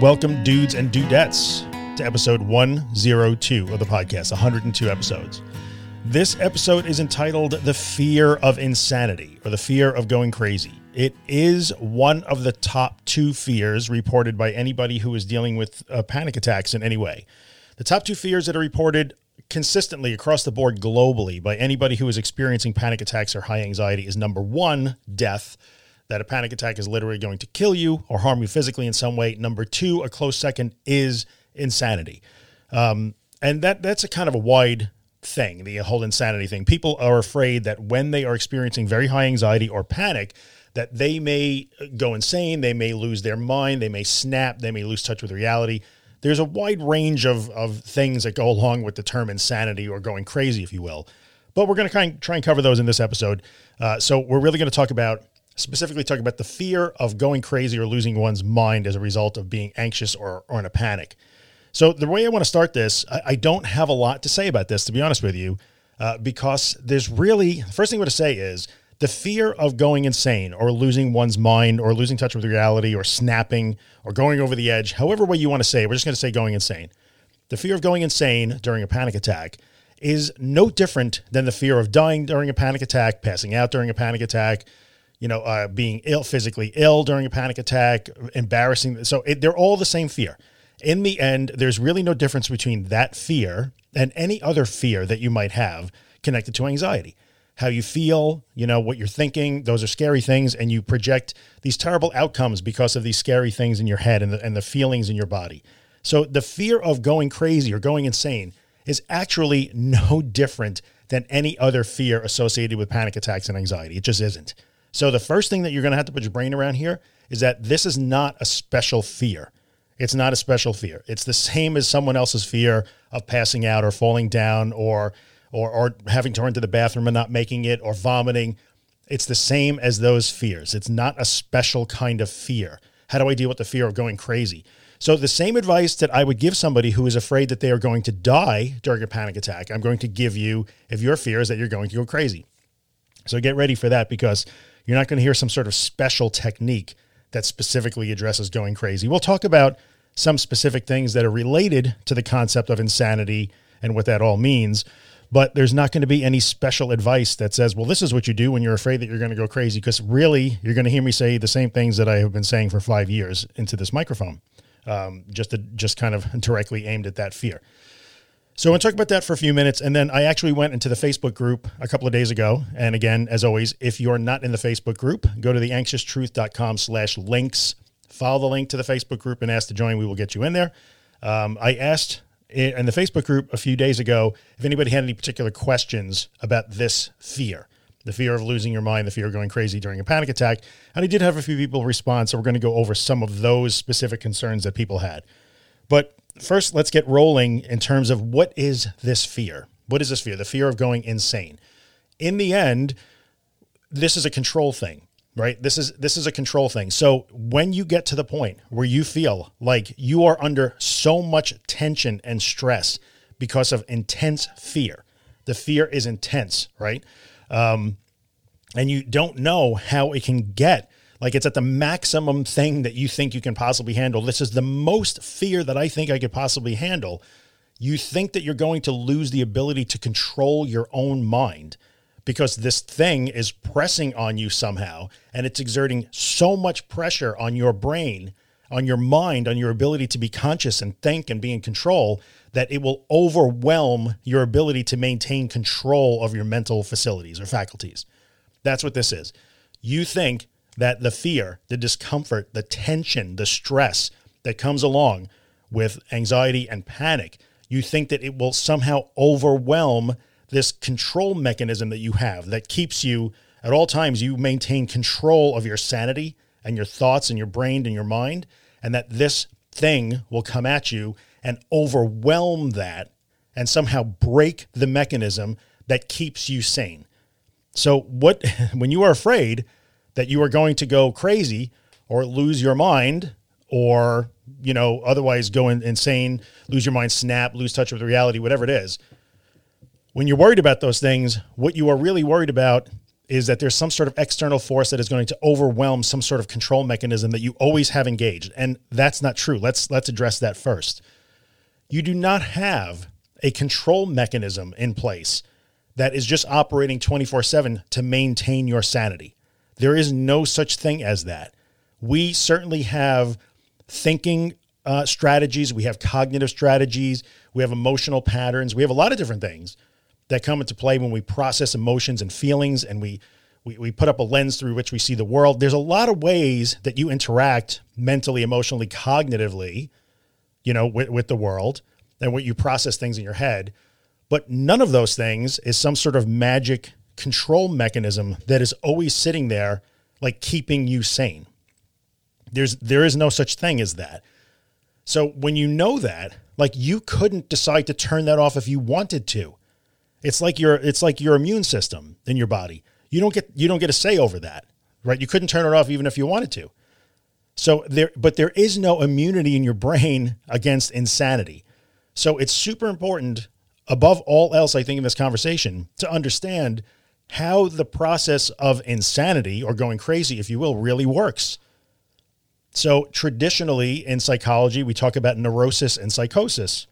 Welcome, dudes and dudettes, to episode 102 of the podcast, 102 episodes. This episode is entitled The Fear of Insanity or The Fear of Going Crazy. It is one of the top two fears reported by anybody who is dealing with uh, panic attacks in any way. The top two fears that are reported consistently across the board globally by anybody who is experiencing panic attacks or high anxiety is number one, death that a panic attack is literally going to kill you or harm you physically in some way. Number two, a close second is insanity. Um, and that that's a kind of a wide thing, the whole insanity thing. People are afraid that when they are experiencing very high anxiety or panic, that they may go insane, they may lose their mind, they may snap, they may lose touch with reality. There's a wide range of, of things that go along with the term insanity or going crazy, if you will. But we're going to try and cover those in this episode. Uh, so we're really going to talk about specifically talking about the fear of going crazy or losing one's mind as a result of being anxious or, or in a panic. So, the way I want to start this, I, I don't have a lot to say about this, to be honest with you, uh, because there's really, the first thing I want to say is the fear of going insane or losing one's mind or losing touch with reality or snapping or going over the edge, however way you want to say it, we're just going to say going insane. The fear of going insane during a panic attack is no different than the fear of dying during a panic attack, passing out during a panic attack, you know, uh, being ill, physically ill during a panic attack, embarrassing. So it, they're all the same fear. In the end, there's really no difference between that fear and any other fear that you might have connected to anxiety. How you feel, you know, what you're thinking, those are scary things. And you project these terrible outcomes because of these scary things in your head and the, and the feelings in your body. So the fear of going crazy or going insane is actually no different than any other fear associated with panic attacks and anxiety. It just isn't. So the first thing that you're going to have to put your brain around here is that this is not a special fear. It's not a special fear. It's the same as someone else's fear of passing out or falling down or or or having to run to the bathroom and not making it or vomiting. It's the same as those fears. It's not a special kind of fear. How do I deal with the fear of going crazy? So the same advice that I would give somebody who is afraid that they are going to die during a panic attack, I'm going to give you if your fear is that you're going to go crazy. So get ready for that because you're not going to hear some sort of special technique that specifically addresses going crazy. We'll talk about some specific things that are related to the concept of insanity and what that all means. But there's not going to be any special advice that says, well, this is what you do when you're afraid that you're going to go crazy. Because really, you're going to hear me say the same things that I have been saying for five years into this microphone, um, just to, just kind of directly aimed at that fear. So I want to talk about that for a few minutes. And then I actually went into the Facebook group a couple of days ago. And again, as always, if you're not in the Facebook group, go to theanxioustruth.com slash links, follow the link to the Facebook group and ask to join. We will get you in there. Um, I asked in the Facebook group a few days ago if anybody had any particular questions about this fear, the fear of losing your mind, the fear of going crazy during a panic attack. And I did have a few people respond. So we're going to go over some of those specific concerns that people had. But first, let's get rolling in terms of what is this fear? What is this fear? The fear of going insane. In the end, this is a control thing, right? This is this is a control thing. So when you get to the point where you feel like you are under so much tension and stress because of intense fear, the fear is intense, right? Um, and you don't know how it can get like it's at the maximum thing that you think you can possibly handle. This is the most fear that I think I could possibly handle. You think that you're going to lose the ability to control your own mind because this thing is pressing on you somehow and it's exerting so much pressure on your brain, on your mind, on your ability to be conscious and think and be in control that it will overwhelm your ability to maintain control of your mental facilities or faculties. That's what this is. You think that the fear, the discomfort, the tension, the stress that comes along with anxiety and panic, you think that it will somehow overwhelm this control mechanism that you have that keeps you at all times, you maintain control of your sanity and your thoughts and your brain and your mind, and that this thing will come at you and overwhelm that and somehow break the mechanism that keeps you sane. So, what when you are afraid, that you are going to go crazy or lose your mind or, you know, otherwise go in, insane, lose your mind, snap, lose touch with reality, whatever it is. When you're worried about those things, what you are really worried about is that there's some sort of external force that is going to overwhelm some sort of control mechanism that you always have engaged. And that's not true. Let's let's address that first. You do not have a control mechanism in place that is just operating 24/7 to maintain your sanity. There is no such thing as that. We certainly have thinking uh, strategies, we have cognitive strategies, we have emotional patterns, we have a lot of different things that come into play when we process emotions and feelings and we, we, we put up a lens through which we see the world. There's a lot of ways that you interact mentally, emotionally, cognitively, you know, with, with the world and what you process things in your head. But none of those things is some sort of magic control mechanism that is always sitting there, like keeping you sane. There's there is no such thing as that. So when you know that, like you couldn't decide to turn that off if you wanted to. It's like your it's like your immune system in your body. You don't get you don't get a say over that, right? You couldn't turn it off even if you wanted to. So there but there is no immunity in your brain against insanity. So it's super important above all else I think in this conversation to understand how the process of insanity or going crazy if you will really works. So, traditionally in psychology, we talk about neurosis and psychosis.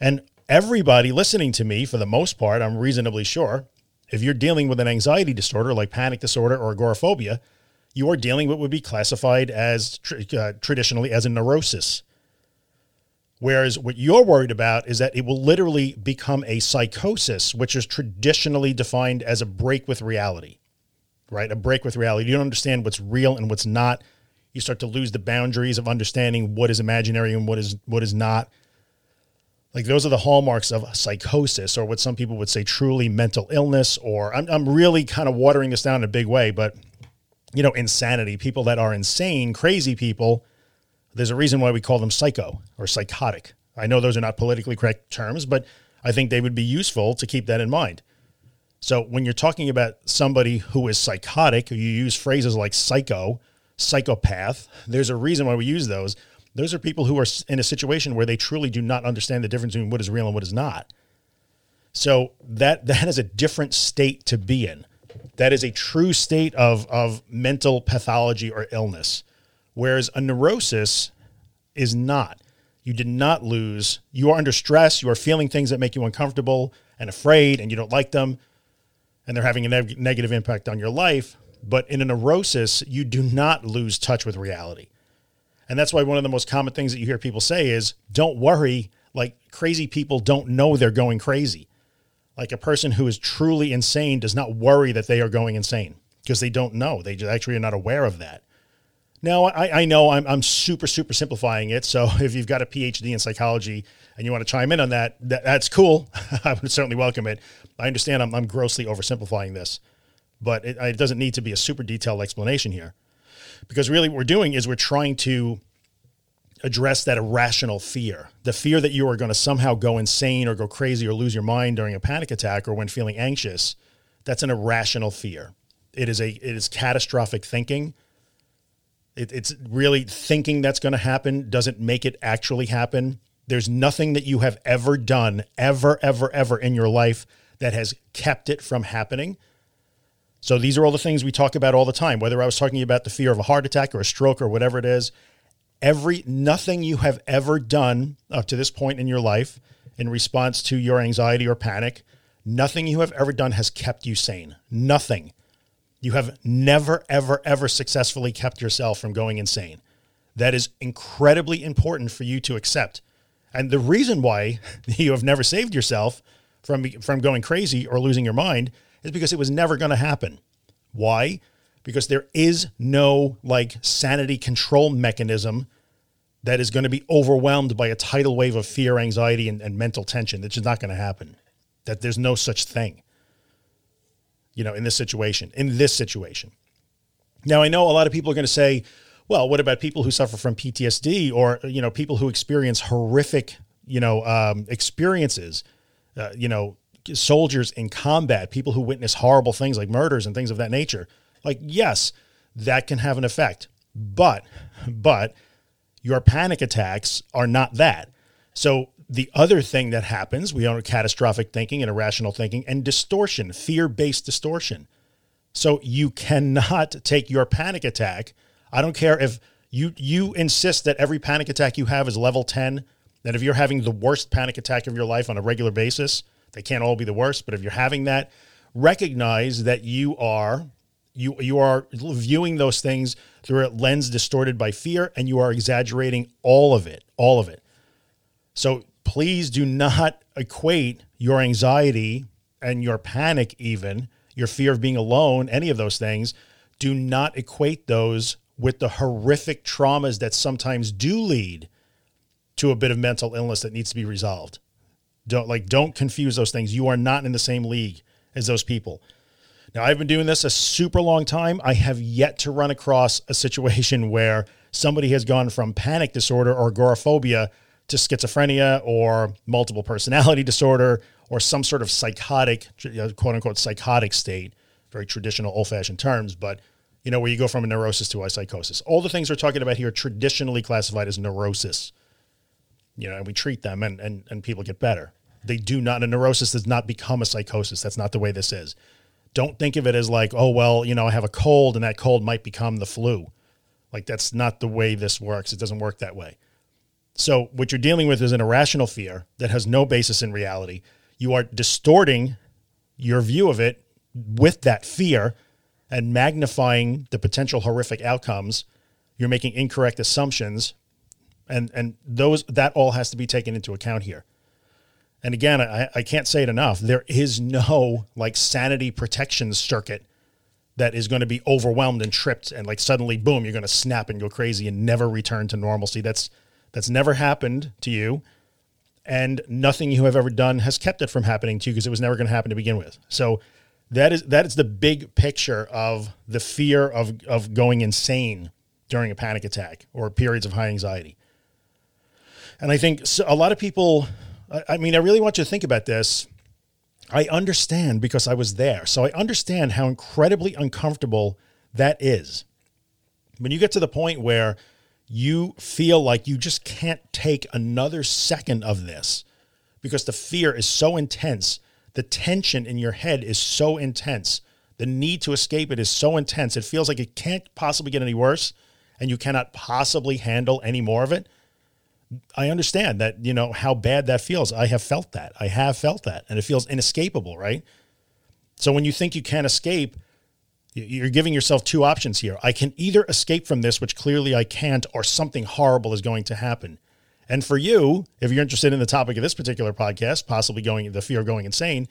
And everybody listening to me, for the most part, I'm reasonably sure, if you're dealing with an anxiety disorder like panic disorder or agoraphobia, you are dealing with what would be classified as uh, traditionally as a neurosis. Whereas what you're worried about is that it will literally become a psychosis, which is traditionally defined as a break with reality, right? A break with reality. You don't understand what's real and what's not you start to lose the boundaries of understanding what is imaginary and what is what is not. Like those are the hallmarks of psychosis, or what some people would say truly mental illness. Or I'm I'm really kind of watering this down in a big way, but you know, insanity. People that are insane, crazy people. There's a reason why we call them psycho or psychotic. I know those are not politically correct terms, but I think they would be useful to keep that in mind. So when you're talking about somebody who is psychotic, you use phrases like psycho psychopath. There's a reason why we use those. Those are people who are in a situation where they truly do not understand the difference between what is real and what is not. So that that is a different state to be in. That is a true state of of mental pathology or illness. Whereas a neurosis is not. You did not lose. You are under stress. You are feeling things that make you uncomfortable and afraid, and you don't like them, and they're having a neg- negative impact on your life. But in a neurosis, you do not lose touch with reality. And that's why one of the most common things that you hear people say is don't worry. Like crazy people don't know they're going crazy. Like a person who is truly insane does not worry that they are going insane because they don't know. They actually are not aware of that. Now, I, I know I'm, I'm super, super simplifying it. So if you've got a PhD in psychology and you want to chime in on that, that that's cool. I would certainly welcome it. I understand I'm, I'm grossly oversimplifying this but it, it doesn't need to be a super detailed explanation here because really what we're doing is we're trying to address that irrational fear the fear that you are going to somehow go insane or go crazy or lose your mind during a panic attack or when feeling anxious that's an irrational fear it is a it is catastrophic thinking it, it's really thinking that's going to happen doesn't make it actually happen there's nothing that you have ever done ever ever ever in your life that has kept it from happening so these are all the things we talk about all the time, whether I was talking about the fear of a heart attack or a stroke or whatever it is. Every nothing you have ever done up to this point in your life in response to your anxiety or panic, nothing you have ever done has kept you sane. Nothing. You have never, ever, ever successfully kept yourself from going insane. That is incredibly important for you to accept. And the reason why you have never saved yourself from, from going crazy or losing your mind is because it was never going to happen. Why? Because there is no like sanity control mechanism that is going to be overwhelmed by a tidal wave of fear, anxiety, and, and mental tension. That's just not going to happen. That there's no such thing, you know, in this situation, in this situation. Now, I know a lot of people are going to say, well, what about people who suffer from PTSD or, you know, people who experience horrific, you know, um, experiences, uh, you know, soldiers in combat, people who witness horrible things like murders and things of that nature. Like, yes, that can have an effect. But, but your panic attacks are not that. So the other thing that happens, we own catastrophic thinking and irrational thinking and distortion, fear-based distortion. So you cannot take your panic attack. I don't care if you you insist that every panic attack you have is level 10, that if you're having the worst panic attack of your life on a regular basis, they can't all be the worst, but if you're having that, recognize that you are you you are viewing those things through a lens distorted by fear and you are exaggerating all of it, all of it. So please do not equate your anxiety and your panic even, your fear of being alone, any of those things, do not equate those with the horrific traumas that sometimes do lead to a bit of mental illness that needs to be resolved. Don't like don't confuse those things. You are not in the same league as those people. Now, I've been doing this a super long time. I have yet to run across a situation where somebody has gone from panic disorder or agoraphobia to schizophrenia or multiple personality disorder or some sort of psychotic, quote unquote, psychotic state, very traditional old fashioned terms, but you know, where you go from a neurosis to a psychosis. All the things we're talking about here traditionally classified as neurosis. You know, and we treat them and, and, and people get better. They do not, a neurosis does not become a psychosis. That's not the way this is. Don't think of it as like, oh, well, you know, I have a cold and that cold might become the flu. Like, that's not the way this works. It doesn't work that way. So, what you're dealing with is an irrational fear that has no basis in reality. You are distorting your view of it with that fear and magnifying the potential horrific outcomes. You're making incorrect assumptions, and and those that all has to be taken into account here. And again, I, I can't say it enough. There is no like sanity protection circuit that is going to be overwhelmed and tripped and like suddenly boom, you're going to snap and go crazy and never return to normalcy. That's that's never happened to you. And nothing you have ever done has kept it from happening to you because it was never going to happen to begin with. So that is that is the big picture of the fear of of going insane during a panic attack or periods of high anxiety. And I think a lot of people I mean I really want you to think about this. I understand because I was there. So I understand how incredibly uncomfortable that is. When you get to the point where you feel like you just can't take another second of this because the fear is so intense the tension in your head is so intense. The need to escape it is so intense. It feels like it can't possibly get any worse and you cannot possibly handle any more of it. I understand that, you know, how bad that feels. I have felt that. I have felt that. And it feels inescapable, right? So when you think you can't escape, you're giving yourself two options here. I can either escape from this, which clearly I can't, or something horrible is going to happen. And for you, if you're interested in the topic of this particular podcast, possibly going the fear of going insane,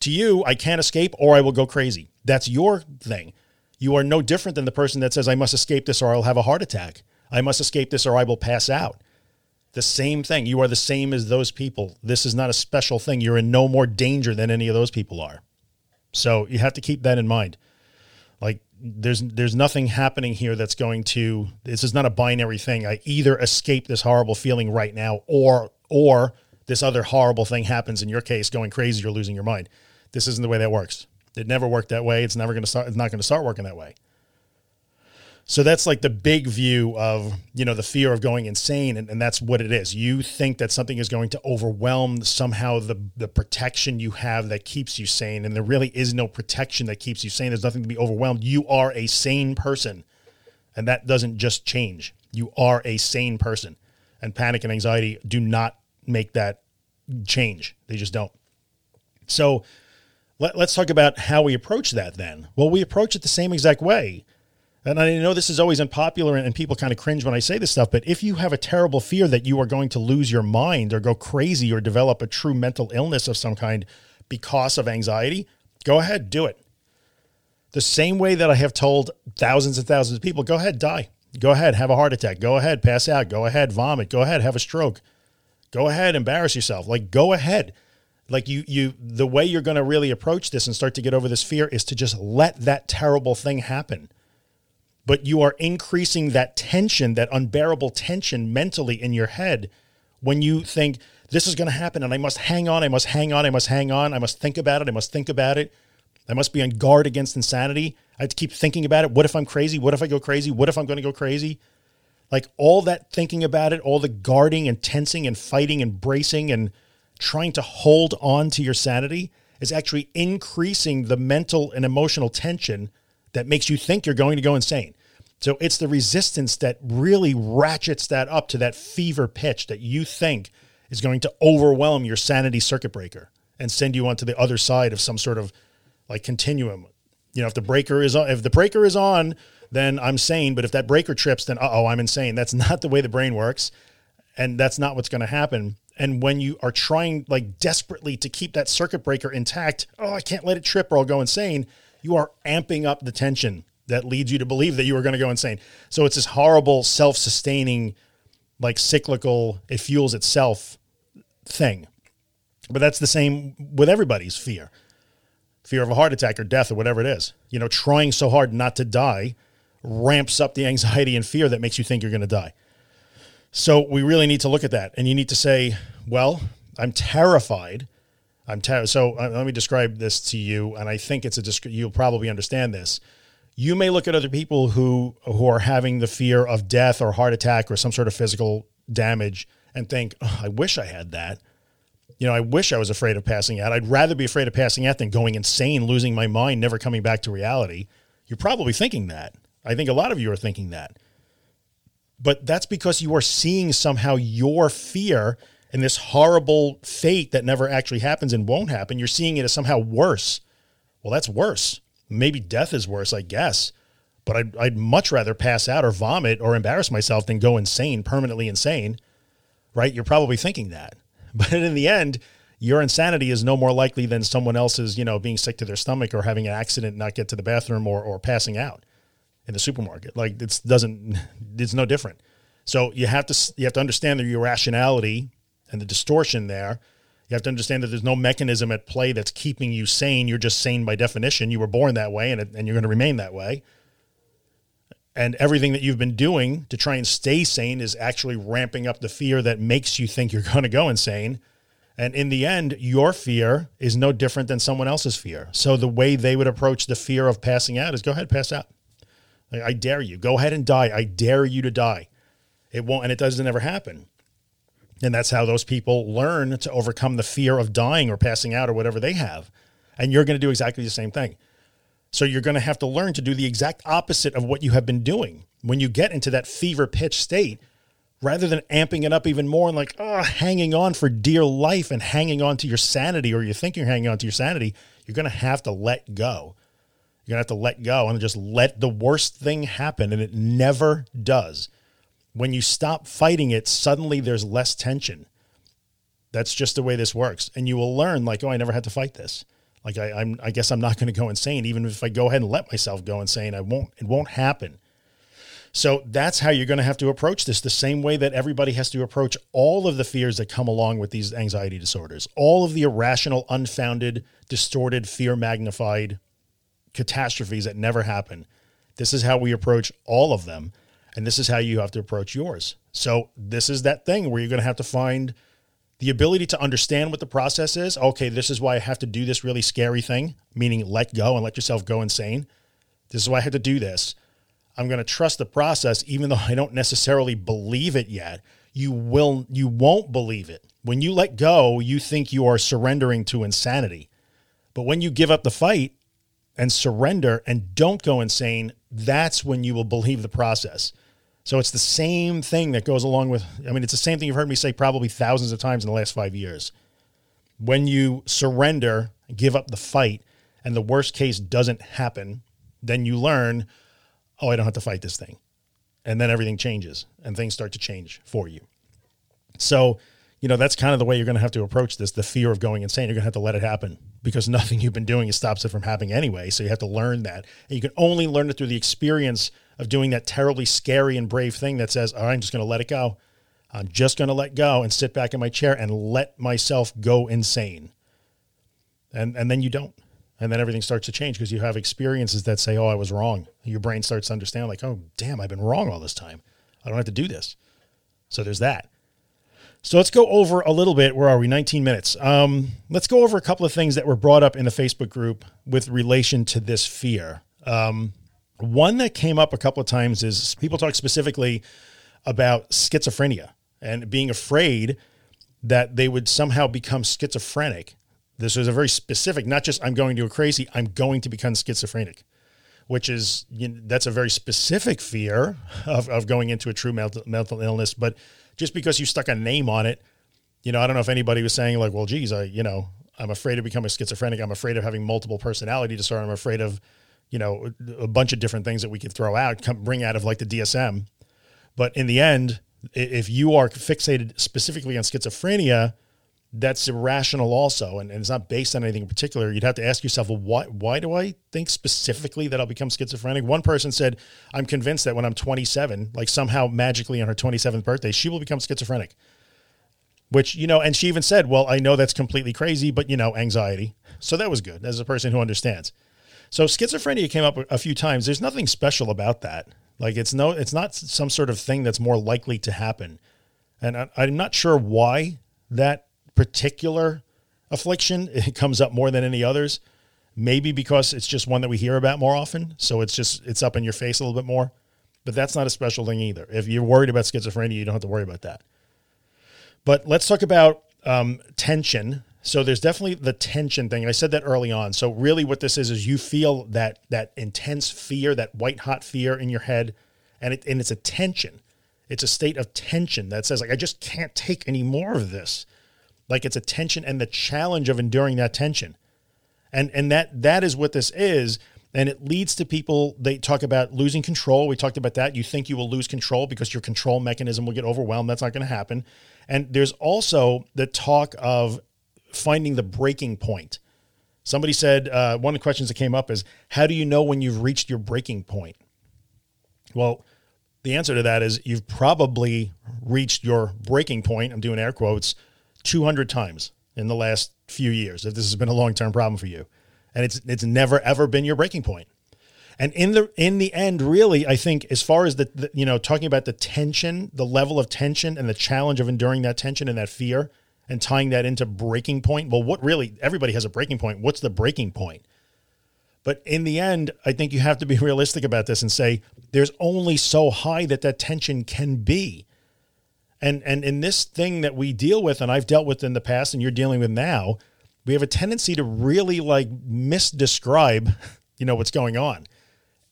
to you, I can't escape or I will go crazy. That's your thing. You are no different than the person that says, I must escape this or I'll have a heart attack. I must escape this or I will pass out. The same thing. You are the same as those people. This is not a special thing. You're in no more danger than any of those people are. So you have to keep that in mind. Like there's there's nothing happening here that's going to this is not a binary thing. I either escape this horrible feeling right now or or this other horrible thing happens in your case going crazy or losing your mind. This isn't the way that works. It never worked that way. It's never going to start it's not going to start working that way. So that's like the big view of, you know, the fear of going insane. And, and that's what it is. You think that something is going to overwhelm somehow the, the protection you have that keeps you sane. And there really is no protection that keeps you sane. There's nothing to be overwhelmed. You are a sane person. And that doesn't just change. You are a sane person. And panic and anxiety do not make that change. They just don't. So let, us talk about how we approach that then. Well, we approach it the same exact way. And I know this is always unpopular and people kind of cringe when I say this stuff, but if you have a terrible fear that you are going to lose your mind or go crazy or develop a true mental illness of some kind because of anxiety, go ahead, do it. The same way that I have told thousands and thousands of people, go ahead, die. Go ahead, have a heart attack. Go ahead, pass out. Go ahead, vomit. Go ahead, have a stroke. Go ahead, embarrass yourself. Like, go ahead. Like you, you, the way you're going to really approach this and start to get over this fear is to just let that terrible thing happen but you are increasing that tension, that unbearable tension mentally in your head when you think this is going to happen and I must hang on, I must hang on, I must hang on, I must think about it, I must think about it. I must be on guard against insanity. I have to keep thinking about it. What if I'm crazy? What if I go crazy? What if I'm going to go crazy? Like all that thinking about it, all the guarding and tensing and fighting and bracing and trying to hold on to your sanity is actually increasing the mental and emotional tension that makes you think you're going to go insane. So it's the resistance that really ratchets that up to that fever pitch that you think is going to overwhelm your sanity circuit breaker and send you onto the other side of some sort of like continuum. You know, if the breaker is on, if the breaker is on, then I'm sane. But if that breaker trips, then uh oh, I'm insane. That's not the way the brain works, and that's not what's going to happen. And when you are trying like desperately to keep that circuit breaker intact, oh, I can't let it trip or I'll go insane. You are amping up the tension that leads you to believe that you are going to go insane. So it's this horrible self-sustaining, like cyclical, it fuels itself thing. But that's the same with everybody's fear. Fear of a heart attack or death or whatever it is. You know, trying so hard not to die ramps up the anxiety and fear that makes you think you're going to die. So we really need to look at that. And you need to say, well, I'm terrified. I'm ter- so uh, let me describe this to you. And I think it's a, disc- you'll probably understand this. You may look at other people who, who are having the fear of death or heart attack or some sort of physical damage and think, oh, I wish I had that. You know, I wish I was afraid of passing out. I'd rather be afraid of passing out than going insane, losing my mind, never coming back to reality. You're probably thinking that. I think a lot of you are thinking that. But that's because you are seeing somehow your fear and this horrible fate that never actually happens and won't happen. You're seeing it as somehow worse. Well, that's worse. Maybe death is worse, I guess. But I'd, I'd much rather pass out or vomit or embarrass myself than go insane, permanently insane. Right? You're probably thinking that. But in the end, your insanity is no more likely than someone else's, you know, being sick to their stomach or having an accident, not get to the bathroom or, or passing out in the supermarket. Like it doesn't, it's no different. So you have to you have to understand the irrationality and the distortion there. You have to understand that there's no mechanism at play that's keeping you sane. You're just sane by definition. You were born that way, and and you're going to remain that way. And everything that you've been doing to try and stay sane is actually ramping up the fear that makes you think you're going to go insane. And in the end, your fear is no different than someone else's fear. So the way they would approach the fear of passing out is go ahead, pass out. I dare you. Go ahead and die. I dare you to die. It won't, and it doesn't ever happen. And that's how those people learn to overcome the fear of dying or passing out or whatever they have. And you're going to do exactly the same thing. So you're going to have to learn to do the exact opposite of what you have been doing. When you get into that fever pitch state, rather than amping it up even more and like, oh, hanging on for dear life and hanging on to your sanity, or you think you're hanging on to your sanity, you're going to have to let go. You're going to have to let go and just let the worst thing happen. And it never does. When you stop fighting it, suddenly there's less tension. That's just the way this works. And you will learn, like, oh, I never had to fight this. Like I, I'm, I guess I'm not going to go insane. Even if I go ahead and let myself go insane, I won't. It won't happen. So that's how you're going to have to approach this the same way that everybody has to approach all of the fears that come along with these anxiety disorders, all of the irrational, unfounded, distorted, fear magnified catastrophes that never happen. This is how we approach all of them. And this is how you have to approach yours. So, this is that thing where you're going to have to find the ability to understand what the process is. Okay, this is why I have to do this really scary thing, meaning let go and let yourself go insane. This is why I have to do this. I'm going to trust the process, even though I don't necessarily believe it yet. You will, you won't believe it. When you let go, you think you are surrendering to insanity. But when you give up the fight, and surrender and don't go insane, that's when you will believe the process. So it's the same thing that goes along with, I mean, it's the same thing you've heard me say probably thousands of times in the last five years. When you surrender, give up the fight, and the worst case doesn't happen, then you learn, oh, I don't have to fight this thing. And then everything changes and things start to change for you. So, you know, that's kind of the way you're going to have to approach this the fear of going insane. You're going to have to let it happen because nothing you've been doing stops it from happening anyway. So you have to learn that. And you can only learn it through the experience of doing that terribly scary and brave thing that says, I'm just going to let it go. I'm just going to let go and sit back in my chair and let myself go insane. And, and then you don't. And then everything starts to change because you have experiences that say, Oh, I was wrong. Your brain starts to understand, like, Oh, damn, I've been wrong all this time. I don't have to do this. So there's that. So let's go over a little bit. Where are we? 19 minutes. Um, let's go over a couple of things that were brought up in the Facebook group with relation to this fear. Um, one that came up a couple of times is people talk specifically about schizophrenia and being afraid that they would somehow become schizophrenic. This was a very specific, not just I'm going to go crazy, I'm going to become schizophrenic, which is, you know, that's a very specific fear of, of going into a true mental, mental illness. But just because you stuck a name on it, you know, I don't know if anybody was saying like, well, geez, I, you know, I'm afraid of becoming schizophrenic. I'm afraid of having multiple personality disorder. I'm afraid of, you know, a bunch of different things that we could throw out, come bring out of like the DSM. But in the end, if you are fixated specifically on schizophrenia, that's irrational also and, and, it's not based on anything in particular. You'd have to ask yourself well why why do i think specifically that i'll become schizophrenic? One person said i'm convinced that when i'm 27 like somehow magically on her 27th birthday she will become schizophrenic. Which you know and she even said well i know that's completely crazy but you know anxiety. So that was good as a person who understands so schizophrenia came up a few times. There's nothing special about that. Like it's no it's not some sort of thing that's more likely to happen. And I, i'm not sure why that particular affliction it comes up more than any others. Maybe because it's just one that we hear about more often. So it's just it's up in your face a little bit more. But that's not a special thing either. If you're worried about schizophrenia you don't have to worry about that. But let's talk about um, tension so there's definitely the tension thing i said that early on so really what this is is you feel that that intense fear that white hot fear in your head and it and it's a tension it's a state of tension that says like i just can't take any more of this like it's a tension and the challenge of enduring that tension. And and that that is what this is. And it leads to people, they talk about losing control. We talked about that. You think you will lose control because your control mechanism will get overwhelmed. That's not going to happen. And there's also the talk of finding the breaking point. Somebody said, uh, one of the questions that came up is, how do you know when you've reached your breaking point? Well, the answer to that is you've probably reached your breaking point. I'm doing air quotes 200 times in the last few years if this has been a long-term problem for you and it's it's never ever been your breaking point. point and in the in the end really i think as far as the, the, you know talking about the tension the level of tension and the challenge of enduring that tension and that fear and tying that into breaking point well what really everybody has a breaking point what's the breaking point but in the end i think you have to be realistic about this and say there's only so high that that tension can be and and in this thing that we deal with, and I've dealt with in the past, and you're dealing with now, we have a tendency to really like misdescribe, you know, what's going on.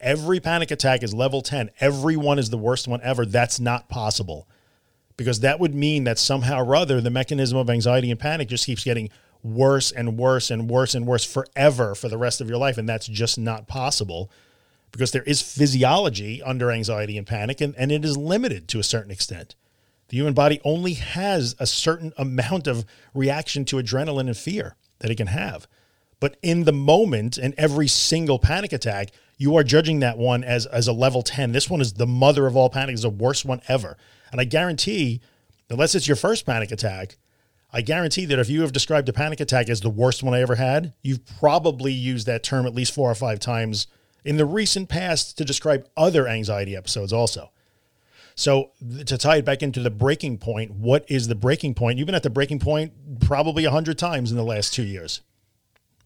Every panic attack is level 10. Every one is the worst one ever. That's not possible. Because that would mean that somehow or other the mechanism of anxiety and panic just keeps getting worse and worse and worse and worse forever for the rest of your life. And that's just not possible because there is physiology under anxiety and panic, and, and it is limited to a certain extent. The human body only has a certain amount of reaction to adrenaline and fear that it can have. But in the moment, in every single panic attack, you are judging that one as, as a level 10. This one is the mother of all panic, is the worst one ever. And I guarantee, unless it's your first panic attack, I guarantee that if you have described a panic attack as the worst one I ever had, you've probably used that term at least four or five times in the recent past to describe other anxiety episodes also. So to tie it back into the breaking point, what is the breaking point? You've been at the breaking point probably a hundred times in the last two years.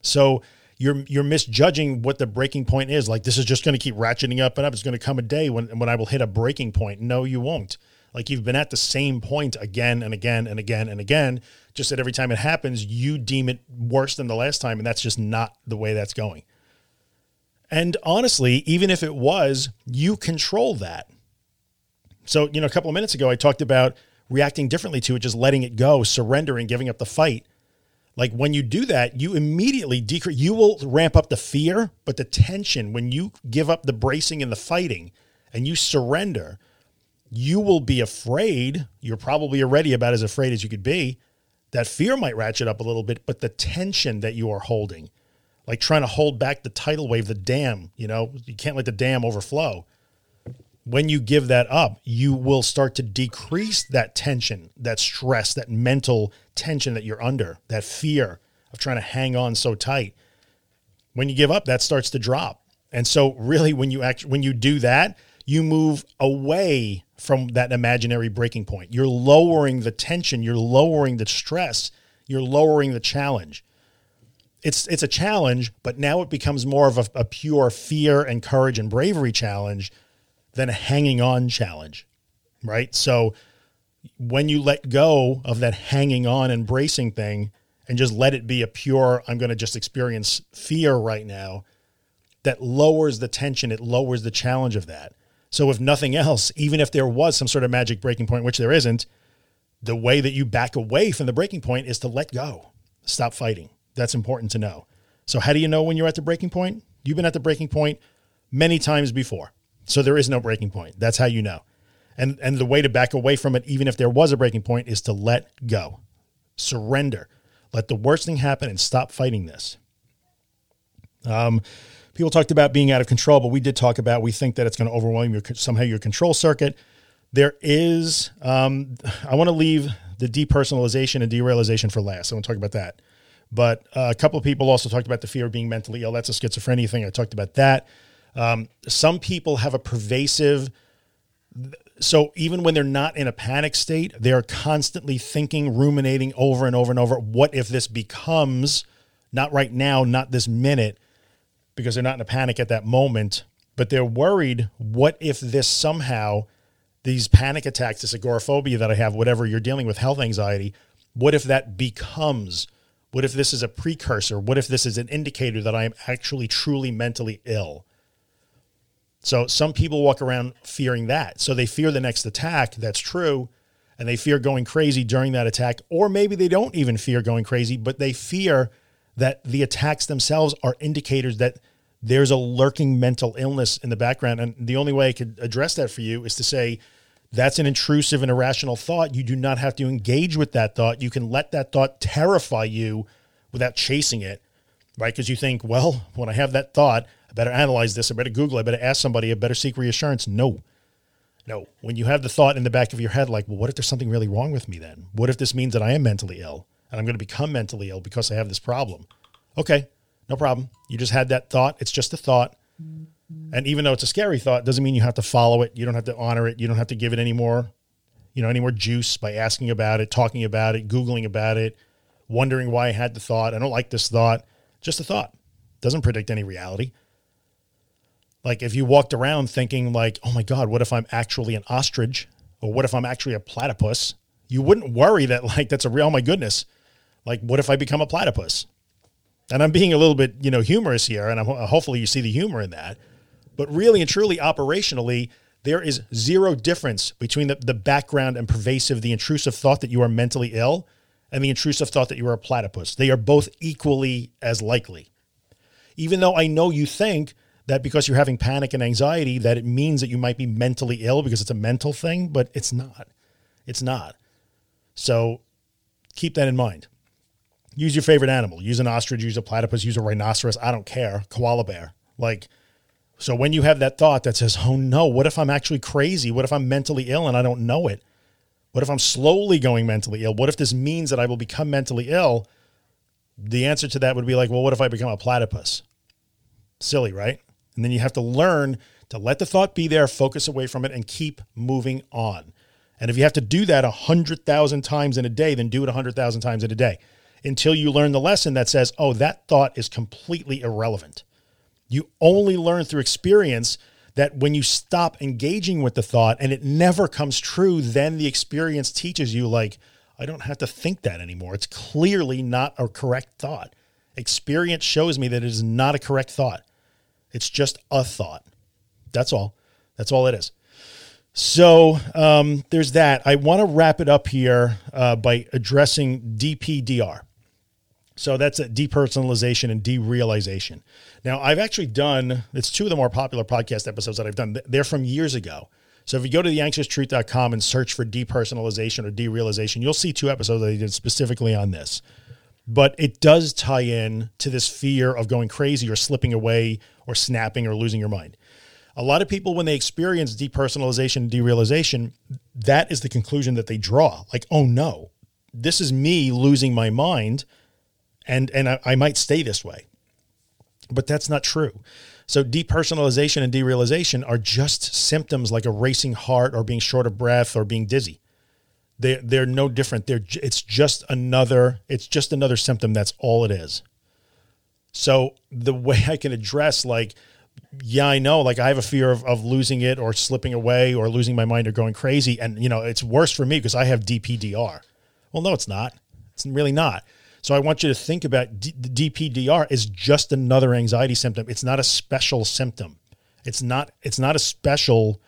So you're you're misjudging what the breaking point is. Like this is just going to keep ratcheting up and up. It's going to come a day when when I will hit a breaking point. No, you won't. Like you've been at the same point again and again and again and again. Just that every time it happens, you deem it worse than the last time, and that's just not the way that's going. And honestly, even if it was, you control that. So, you know, a couple of minutes ago, I talked about reacting differently to it, just letting it go, surrendering, giving up the fight. Like when you do that, you immediately decrease, you will ramp up the fear, but the tension, when you give up the bracing and the fighting and you surrender, you will be afraid. You're probably already about as afraid as you could be. That fear might ratchet up a little bit, but the tension that you are holding, like trying to hold back the tidal wave, the dam, you know, you can't let the dam overflow when you give that up, you will start to decrease that tension, that stress, that mental tension that you're under, that fear of trying to hang on so tight. When you give up, that starts to drop. And so really when you act when you do that, you move away from that imaginary breaking point. You're lowering the tension, you're lowering the stress, you're lowering the challenge. It's it's a challenge, but now it becomes more of a, a pure fear and courage and bravery challenge than a hanging on challenge, right? So when you let go of that hanging on and bracing thing and just let it be a pure, I'm going to just experience fear right now, that lowers the tension. It lowers the challenge of that. So, if nothing else, even if there was some sort of magic breaking point, which there isn't, the way that you back away from the breaking point is to let go, stop fighting. That's important to know. So, how do you know when you're at the breaking point? You've been at the breaking point many times before. So, there is no breaking point. That's how you know. And, and the way to back away from it, even if there was a breaking point, is to let go, surrender, let the worst thing happen and stop fighting this. Um, people talked about being out of control, but we did talk about we think that it's going to overwhelm your somehow your control circuit. There is, um, I want to leave the depersonalization and derealization for last. I want to talk about that. But uh, a couple of people also talked about the fear of being mentally ill. That's a schizophrenia thing. I talked about that. Um, some people have a pervasive, so even when they're not in a panic state, they are constantly thinking, ruminating over and over and over. What if this becomes not right now, not this minute, because they're not in a panic at that moment, but they're worried. What if this somehow, these panic attacks, this agoraphobia that I have, whatever you're dealing with, health anxiety, what if that becomes? What if this is a precursor? What if this is an indicator that I am actually truly mentally ill? So some people walk around fearing that. So they fear the next attack. That's true. And they fear going crazy during that attack. Or maybe they don't even fear going crazy, but they fear that the attacks themselves are indicators that there's a lurking mental illness in the background. And the only way I could address that for you is to say that's an intrusive and irrational thought. You do not have to engage with that thought. You can let that thought terrify you without chasing it, right? Because you think, well, when I have that thought, I better analyze this. I better Google. I better ask somebody. I better seek reassurance. No, no. When you have the thought in the back of your head, like, well, what if there's something really wrong with me then? What if this means that I am mentally ill? And I'm going to become mentally ill because I have this problem. Okay, no problem. You just had that thought. It's just a thought. And even though it's a scary thought, doesn't mean you have to follow it. You don't have to honor it. You don't have to give it any more, you know, any more juice by asking about it, talking about it, Googling about it, wondering why I had the thought. I don't like this thought. Just a thought. Doesn't predict any reality. Like if you walked around thinking like, oh my God, what if I'm actually an ostrich? Or what if I'm actually a platypus? You wouldn't worry that like that's a real, oh my goodness, like, what if I become a platypus? And I'm being a little bit, you know, humorous here, and I'm, hopefully you see the humor in that. But really and truly, operationally, there is zero difference between the, the background and pervasive, the intrusive thought that you are mentally ill and the intrusive thought that you are a platypus. They are both equally as likely. Even though I know you think that because you're having panic and anxiety, that it means that you might be mentally ill because it's a mental thing, but it's not. It's not. So keep that in mind. Use your favorite animal. Use an ostrich, use a platypus, use a rhinoceros. I don't care. Koala bear. Like, so when you have that thought that says, oh no, what if I'm actually crazy? What if I'm mentally ill and I don't know it? What if I'm slowly going mentally ill? What if this means that I will become mentally ill? The answer to that would be like, well, what if I become a platypus? Silly, right? And then you have to learn to let the thought be there, focus away from it, and keep moving on. And if you have to do that a hundred thousand times in a day, then do it a hundred thousand times in a day until you learn the lesson that says, oh, that thought is completely irrelevant. You only learn through experience that when you stop engaging with the thought and it never comes true, then the experience teaches you, like, I don't have to think that anymore. It's clearly not a correct thought. Experience shows me that it is not a correct thought. It's just a thought. That's all. That's all it is. So um, there's that. I want to wrap it up here uh, by addressing DPDR. So that's a depersonalization and derealization. Now, I've actually done, it's two of the more popular podcast episodes that I've done. They're from years ago. So if you go to theanxioustruth.com and search for depersonalization or derealization, you'll see two episodes that I did specifically on this. But it does tie in to this fear of going crazy or slipping away or snapping or losing your mind. A lot of people, when they experience depersonalization and derealization, that is the conclusion that they draw. Like, oh no, this is me losing my mind and and I, I might stay this way. But that's not true. So depersonalization and derealization are just symptoms like a racing heart or being short of breath or being dizzy. They they're no different. They're it's just another it's just another symptom. That's all it is. So the way I can address like yeah, I know. Like I have a fear of, of losing it or slipping away or losing my mind or going crazy. And you know, it's worse for me because I have DPDR. Well, no, it's not. It's really not. So I want you to think about D- DPDR is just another anxiety symptom. It's not a special symptom. It's not it's not a special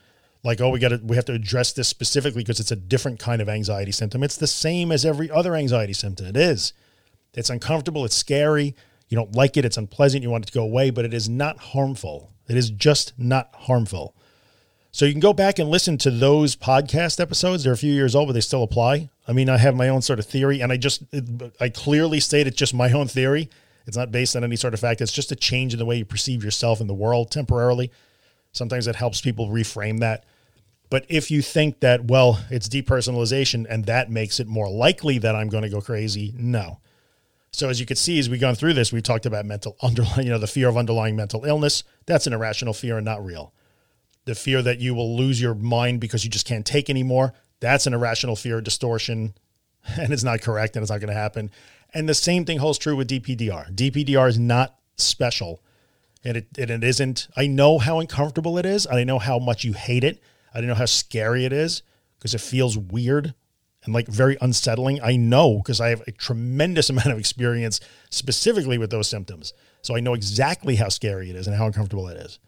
like oh we got to we have to address this specifically because it's a different kind of anxiety symptom. It's the same as every other anxiety symptom. It is. It's uncomfortable, it's scary, you don't like it, it's unpleasant, you want it to go away, but it is not harmful. It is just not harmful. So you can go back and listen to those podcast episodes. They're a few years old, but they still apply. I mean, I have my own sort of theory, and I just I clearly state it's just my own theory. It's not based on any sort of fact. It's just a change in the way you perceive yourself in the world temporarily. Sometimes it helps people reframe that. But if you think that, well, it's depersonalization and that makes it more likely that I'm going to go crazy, no. So as you can see, as we've gone through this, we talked about mental underlying, you know, the fear of underlying mental illness. That's an irrational fear and not real the fear that you will lose your mind because you just can't take anymore. That's an irrational fear, distortion, and it's not correct and it's not going to happen. And the same thing holds true with DPDR. DPDR is not special and it, and it isn't. I know how uncomfortable it is. and I know how much you hate it. I know how scary it is because it feels weird and like very unsettling. I know because I have a tremendous amount of experience specifically with those symptoms. So I know exactly how scary it is and how uncomfortable it is.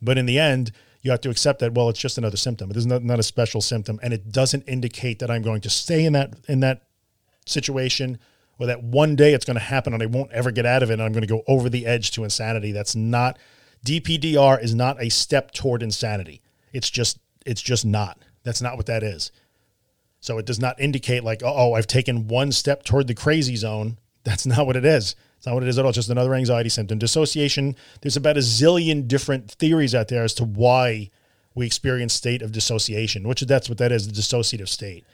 But in the end, you have to accept that well it's just another symptom. It is not, not a special symptom and it doesn't indicate that i'm going to stay in that in that situation or that one day it's going to happen and i won't ever get out of it and i'm going to go over the edge to insanity. That's not dpdr is not a step toward insanity. It's just it's just not. That's not what that is. So it does not indicate like oh i've taken one step toward the crazy zone. That's not what it is it's not what it is at all. Just another anxiety symptom. Dissociation, there's about a zillion different theories out there as to why we experience state of dissociation, which that's what that is, the dissociative state.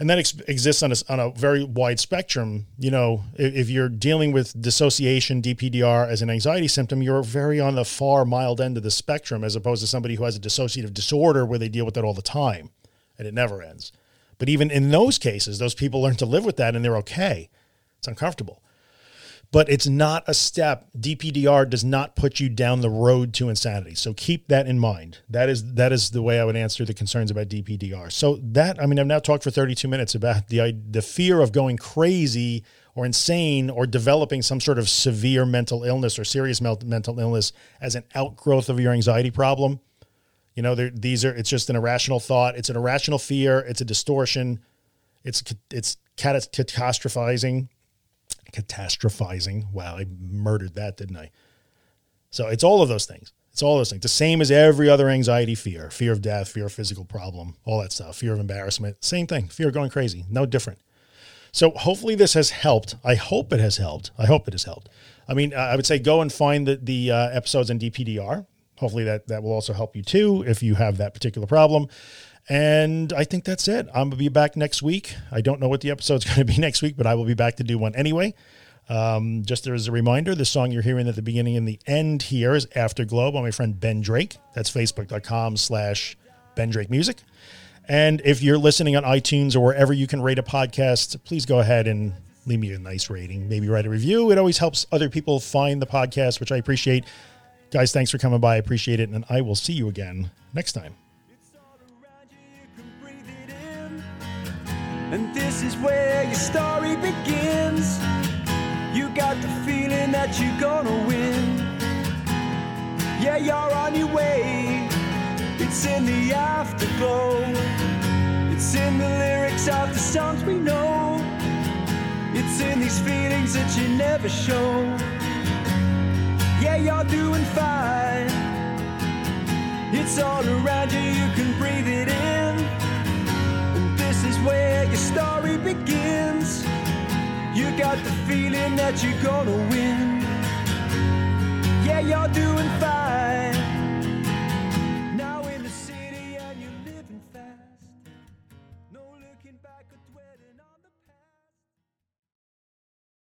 And that ex- exists on a, on a very wide spectrum. You know, if, if you're dealing with dissociation, DPDR as an anxiety symptom, you're very on the far mild end of the spectrum as opposed to somebody who has a dissociative disorder where they deal with that all the time and it never ends. But even in those cases, those people learn to live with that and they're okay. It's uncomfortable but it's not a step. DPDR does not put you down the road to insanity. So keep that in mind. That is that is the way I would answer the concerns about DPDR. So that I mean I've now talked for 32 minutes about the the fear of going crazy or insane or developing some sort of severe mental illness or serious mental illness as an outgrowth of your anxiety problem. You know, these are it's just an irrational thought. It's an irrational fear. It's a distortion. It's it's catastrophizing catastrophizing. Wow, I murdered that, didn't I? So it's all of those things. It's all those things. The same as every other anxiety fear fear of death, fear of physical problem, all that stuff, fear of embarrassment. Same thing. Fear of going crazy. No different. So hopefully this has helped. I hope it has helped. I hope it has helped. I mean, I would say go and find the, the uh, episodes in DPDR. Hopefully that, that will also help you too if you have that particular problem. And I think that's it. I'm going to be back next week. I don't know what the episode's going to be next week, but I will be back to do one anyway. Um, just as a reminder, the song you're hearing at the beginning and the end here is Afterglow by my friend Ben Drake. That's facebook.com slash Ben Drake Music. And if you're listening on iTunes or wherever you can rate a podcast, please go ahead and leave me a nice rating. Maybe write a review. It always helps other people find the podcast, which I appreciate. Guys, thanks for coming by. I appreciate it. And I will see you again next time. And this is where your story begins. You got the feeling that you're gonna win. Yeah, you're on your way. It's in the afterglow. It's in the lyrics of the songs we know. It's in these feelings that you never show. Yeah, you're doing fine. It's all around you, you can breathe it in is where your story begins. You got the feeling that you're gonna win. Yeah, you're doing fine.